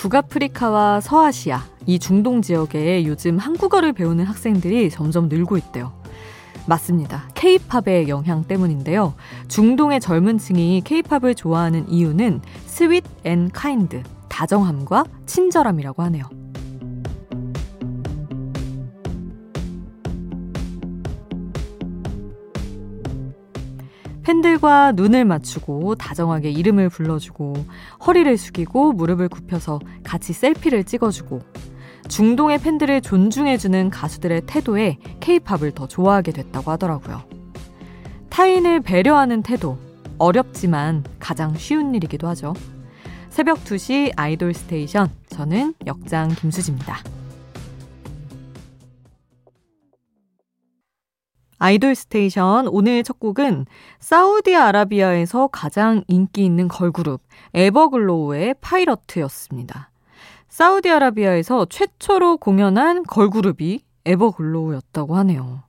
북아프리카와 서아시아, 이 중동 지역에 요즘 한국어를 배우는 학생들이 점점 늘고 있대요. 맞습니다. 케이팝의 영향 때문인데요. 중동의 젊은 층이 케이팝을 좋아하는 이유는 sweet and kind, 다정함과 친절함이라고 하네요. 팬들과 눈을 맞추고 다정하게 이름을 불러주고 허리를 숙이고 무릎을 굽혀서 같이 selfie를 찍어주고 중동의 팬들을 존중해주는 가수들의 태도에 케이팝을 더 좋아하게 됐다고 하더라고요. 타인을 배려하는 태도, 어렵지만 가장 쉬운 일이기도 하죠. 새벽 2시 아이돌 스테이션, 저는 역장 김수지입니다. 아이돌 스테이션 오늘 첫 곡은 사우디아라비아에서 가장 인기 있는 걸그룹 에버글로우의 파이러트였습니다. 사우디아라비아에서 최초로 공연한 걸그룹이 에버글로우였다고 하네요.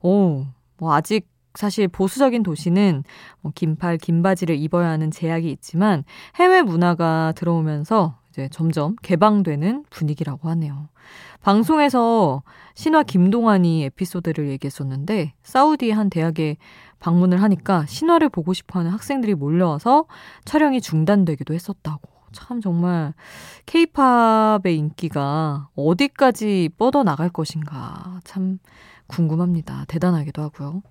오, 뭐 아직 사실 보수적인 도시는 뭐 긴팔, 긴 바지를 입어야 하는 제약이 있지만 해외 문화가 들어오면서 이제 점점 개방되는 분위기라고 하네요. 방송에서 신화 김동완이 에피소드를 얘기했었는데 사우디 한 대학에 방문을 하니까 신화를 보고 싶어하는 학생들이 몰려와서 촬영이 중단되기도 했었다고. 참 정말 케이팝의 인기가 어디까지 뻗어나갈 것인가 참 궁금합니다. 대단하기도 하고요.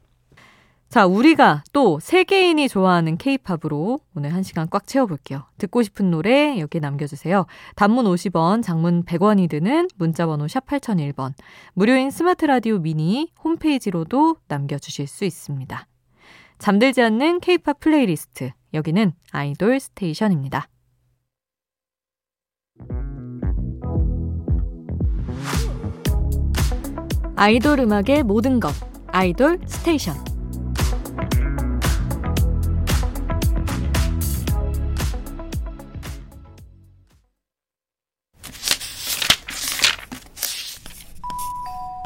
자, 우리가 또 세계인이 좋아하는 케이팝으로 오늘 한 시간 꽉 채워볼게요. 듣고 싶은 노래 여기 남겨주세요. 단문 50원, 장문 100원이 드는 문자번호 샵 8001번. 무료인 스마트 라디오 미니 홈페이지로도 남겨주실 수 있습니다. 잠들지 않는 케이팝 플레이리스트. 여기는 아이돌 스테이션입니다. 아이돌 음악의 모든 것. 아이돌 스테이션.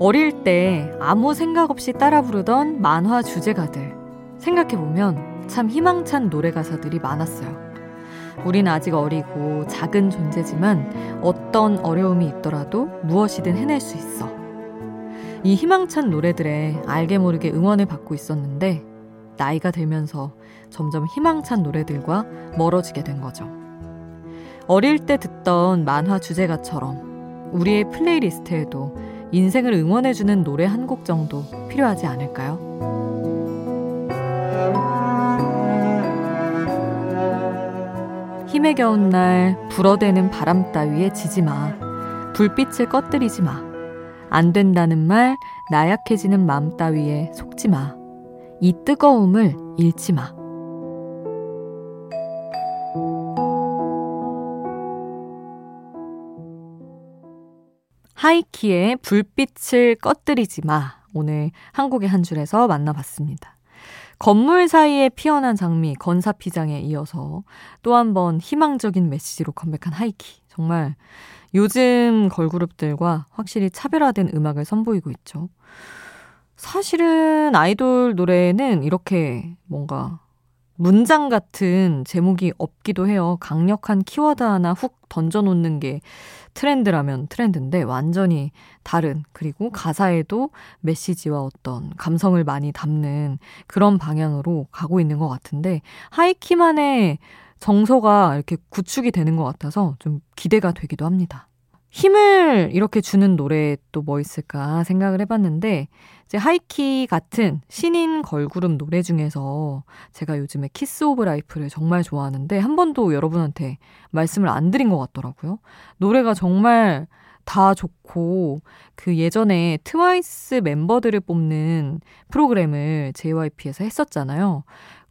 어릴 때 아무 생각 없이 따라 부르던 만화 주제가들. 생각해보면 참 희망찬 노래 가사들이 많았어요. 우린 아직 어리고 작은 존재지만 어떤 어려움이 있더라도 무엇이든 해낼 수 있어. 이 희망찬 노래들에 알게 모르게 응원을 받고 있었는데 나이가 들면서 점점 희망찬 노래들과 멀어지게 된 거죠. 어릴 때 듣던 만화 주제가처럼 우리의 playlist에도 인생을 응원해주는 노래 한 곡 정도 필요하지 않을까요? 힘에 겨운 날 불어대는 바람 따위에 지지 마. 불빛을 꺼뜨리지 마. 안 된다는 말 나약해지는 마음 따위에 속지 마. 이 뜨거움을 잃지 마. 하이키의 불빛을 꺼뜨리지 마. 오늘 한국의 한 줄에서 만나봤습니다. 건물 사이에 피어난 장미 건사피장에 이어서 또 한 번 희망적인 메시지로 컴백한 하이키. 정말 요즘 걸그룹들과 확실히 차별화된 음악을 선보이고 있죠. 사실은 아이돌 노래는 이렇게 뭔가 문장 같은 제목이 없기도 해요. 강력한 키워드 하나 훅 던져놓는 게 트렌드라면 트렌드인데 완전히 다른 그리고 가사에도 메시지와 어떤 감성을 많이 담는 그런 방향으로 가고 있는 것 같은데 하이키만의 정서가 이렇게 구축이 되는 것 같아서 좀 기대가 되기도 합니다. 힘을 이렇게 주는 노래 또 뭐 있을까 생각을 해봤는데 이제 하이키 같은 신인 걸그룹 노래 중에서 제가 요즘에 키스 오브 라이프를 정말 좋아하는데 한 번도 여러분한테 말씀을 안 드린 것 같더라고요. 노래가 정말 다 좋고 그 예전에 트와이스 멤버들을 뽑는 프로그램을 JYP에서 했었잖아요.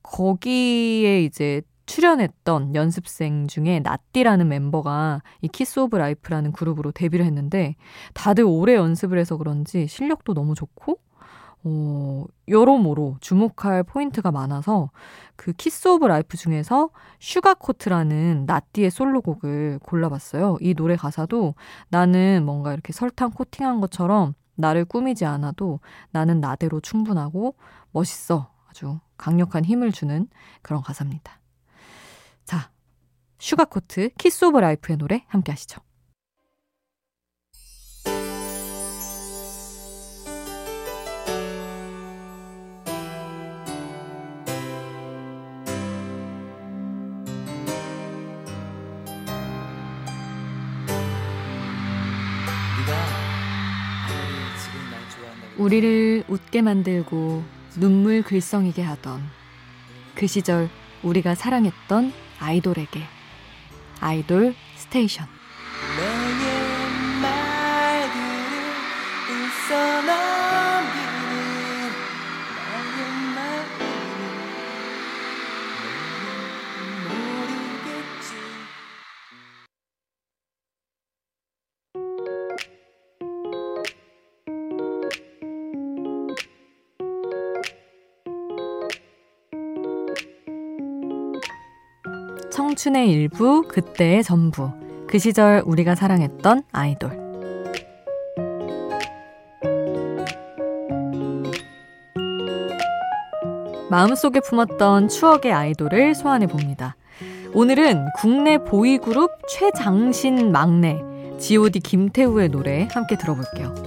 거기에 이제 출연했던 연습생 중에 나띠라는 멤버가 이 키스 오브 라이프라는 그룹으로 데뷔를 했는데 다들 오래 연습을 해서 그런지 실력도 너무 좋고 어, 여러모로 주목할 포인트가 많아서 그 키스 오브 라이프 중에서 Sugarcoat라는 나띠의 솔로곡을 골라봤어요. 이 노래 가사도 나는 뭔가 이렇게 설탕 코팅한 것처럼 나를 꾸미지 않아도 나는 나대로 충분하고 멋있어. 아주 강력한 힘을 주는 그런 가사입니다. 자, Sugarcoat 키스 오브 라이프의 노래 함께 하시죠. 우리를 웃게 만들고 눈물 글썽이게 하던 그 시절 우리가 사랑했던 아이돌에게 아이돌 스테이션 청춘의 일부, 그때의 전부. 그 시절 우리가 사랑했던 아이돌. 마음속에 품었던 추억의 아이돌을 소환해 봅니다. 오늘은 국내 보이그룹 최장신 막내 G.O.D 김태우의 노래 함께 들어볼게요.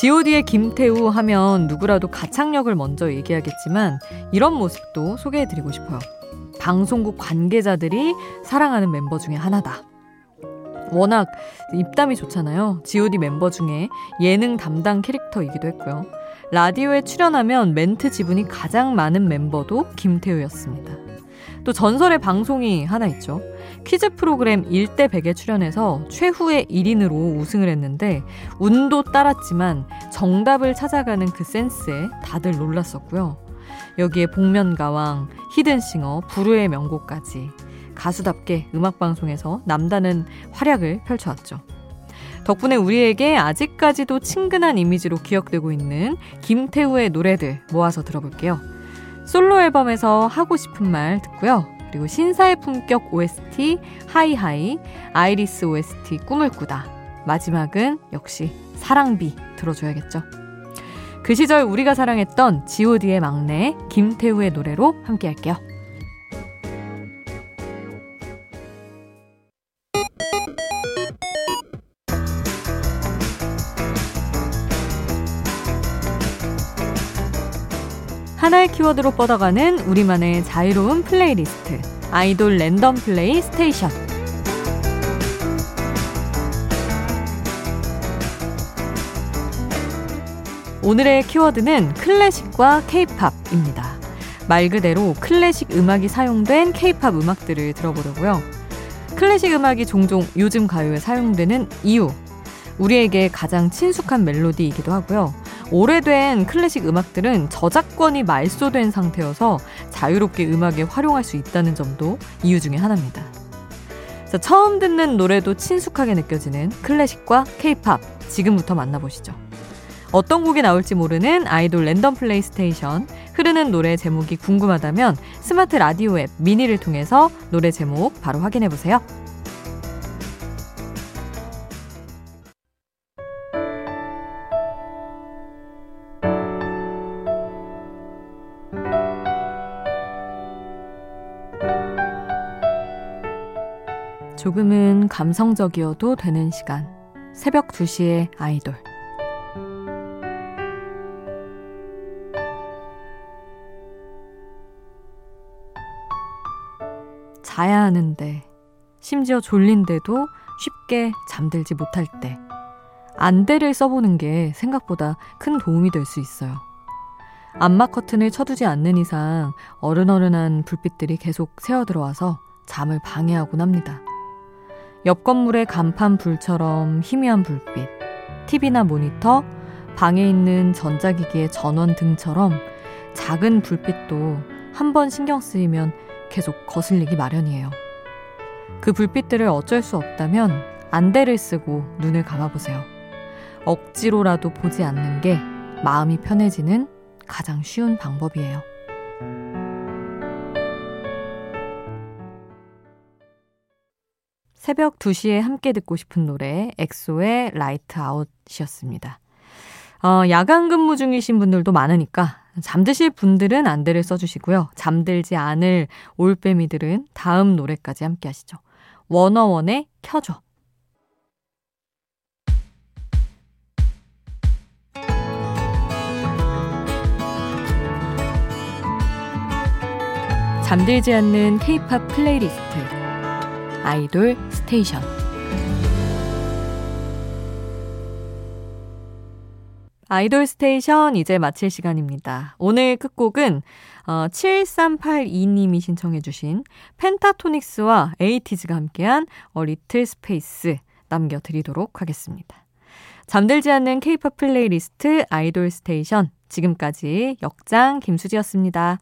G.O.D의 김태우 하면 누구라도 가창력을 먼저 얘기하겠지만 이런 모습도 소개해드리고 싶어요. 방송국 관계자들이 사랑하는 멤버 중에 하나다. 워낙 입담이 좋잖아요. GOD 멤버 중에 예능 담당 캐릭터이기도 했고요. 라디오에 출연하면 멘트 지분이 가장 많은 멤버도 김태우였습니다. 또 전설의 방송이 하나 있죠. 퀴즈 프로그램 1대 100에 출연해서 최후의 1인으로 우승을 했는데 운도 따랐지만 정답을 찾아가는 그 센스에 다들 놀랐었고요. 여기에 복면가왕, 히든싱어, 부르의 명곡까지 가수답게 음악방송에서 남다른 활약을 펼쳐왔죠. 덕분에 우리에게 아직까지도 친근한 이미지로 기억되고 있는 김태우의 노래들 모아서 들어볼게요. 솔로 앨범에서 하고 싶은 말 듣고요. 그리고 신사의 품격 OST 하이하이, 아이리스 OST 꿈을 꾸다. 마지막은 역시 사랑비 들어줘야겠죠. 그 시절 우리가 사랑했던 god의 막내 김태우의 노래로 함께 할게요. 하나의 키워드로 뻗어가는 우리만의 자유로운 플레이리스트 아이돌 랜덤 플레이 스테이션 오늘의 키워드는 클래식과 케이팝입니다. 말 그대로 클래식 음악이 사용된 케이팝 음악들을 들어보려고요. 클래식 음악이 종종 요즘 가요에 사용되는 이유. 우리에게 가장 친숙한 멜로디이기도 하고요. 오래된 클래식 음악들은 저작권이 말소된 상태여서 자유롭게 음악에 활용할 수 있다는 점도 이유 중에 하나입니다. 자, 처음 듣는 노래도 친숙하게 느껴지는 클래식과 케이팝 지금부터 만나보시죠. 어떤 곡이 나올지 모르는 아이돌 랜덤 플레이스테이션 흐르는 노래 제목이 궁금하다면 스마트 라디오 앱 미니를 통해서 노래 제목 바로 확인해 보세요. 조금은 감성적이어도 되는 시간. 새벽 2시에 아이돌. 자야 하는데, 심지어 졸린데도 쉽게 잠들지 못할 때, 안대를 써보는 게 생각보다 큰 도움이 될 수 있어요. 암막 커튼을 쳐두지 않는 이상 어른어른한 불빛들이 계속 새어들어와서 잠을 방해하곤 합니다. 옆 건물의 간판 불처럼 희미한 불빛, TV나 모니터, 방에 있는 전자기기의 전원 등처럼 작은 불빛도 한 번 신경 쓰이면 계속 거슬리기 마련이에요. 그 불빛들을 어쩔 수 없다면 안대를 쓰고 눈을 감아보세요. 억지로라도 보지 않는 게 마음이 편해지는 가장 쉬운 방법이에요. 새벽 2시에 함께 듣고 싶은 노래 엑소의 Lights Out이었습니다. 어, 야간 근무 중이신 분들도 많으니까 잠드실 분들은 안대를 써주시고요. 잠들지 않을 올빼미들은 다음 노래까지 함께 하시죠. 워너원의 켜줘. 잠들지 않는 케이팝 플레이리스트 아이돌 스테이션 아이돌 스테이션 이제 마칠 시간입니다. 오늘 끝곡은 어, 7382님이 신청해 주신 펜타토닉스와 에이티즈가 함께한 A Little Space 남겨드리도록 하겠습니다. 잠들지 않는 케이팝 플레이리스트 아이돌 스테이션 지금까지 역장 김수지였습니다.